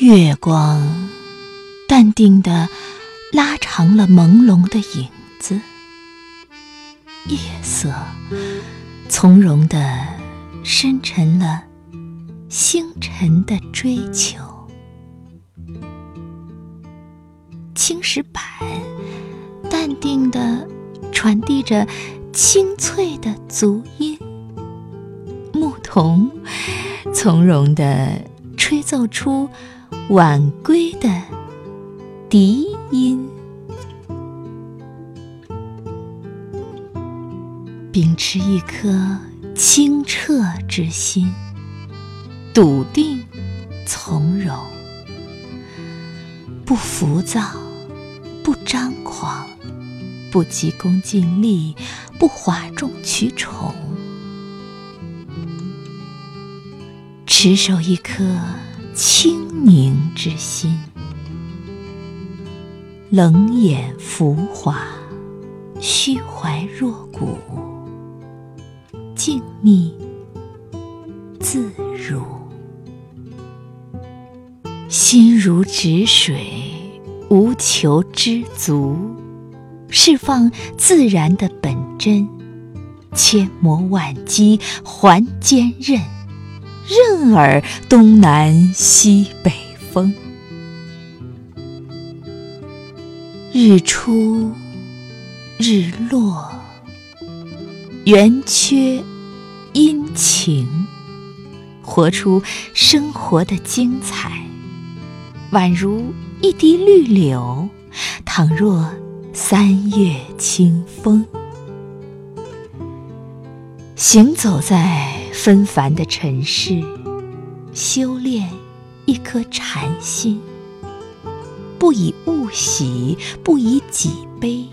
月光淡定的拉长了朦胧的影子，夜色从容的深沉了星辰的追求。青石板淡定的传递着清脆的足音，牧童从容的吹奏出。晚归的笛音，秉持一颗清澈之心，笃定从容，不浮躁，不张狂，不急功近利，不哗众取宠，持守一颗。清宁之心，冷眼浮华，虚怀若谷，静谧自如，心如止水，无求知足，释放自然的本真，千磨万击还坚韧。任尔东南西北风，日出日落，圆缺阴晴，活出生活的精彩，宛如一滴绿柳，倘若三月清风，行走在。纷繁的尘世，修炼一颗禅心，不以物喜，不以己悲，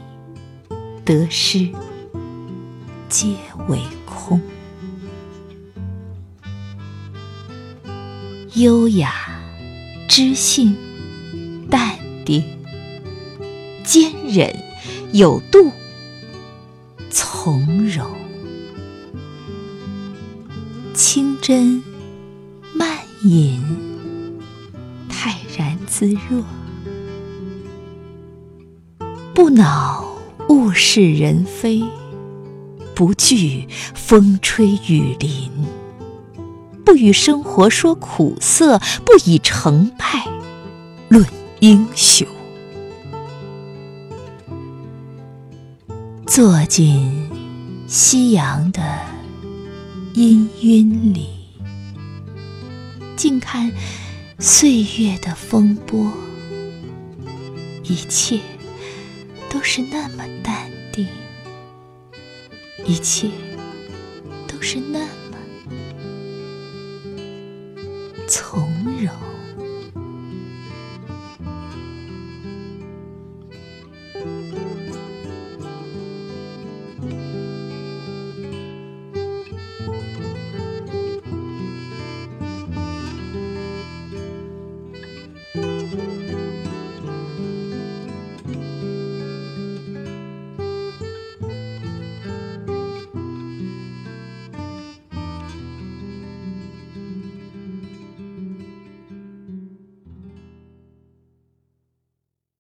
得失皆为空。优雅、知性、淡定、坚忍、有度、从容。清真慢饮，泰然自若，不恼物是人非，不惧风吹雨淋，不与生活说苦涩，不以成败论英雄，坐进夕阳的。氤氲里，静看岁月的风波，一切都是那么淡定，一切都是那么从容。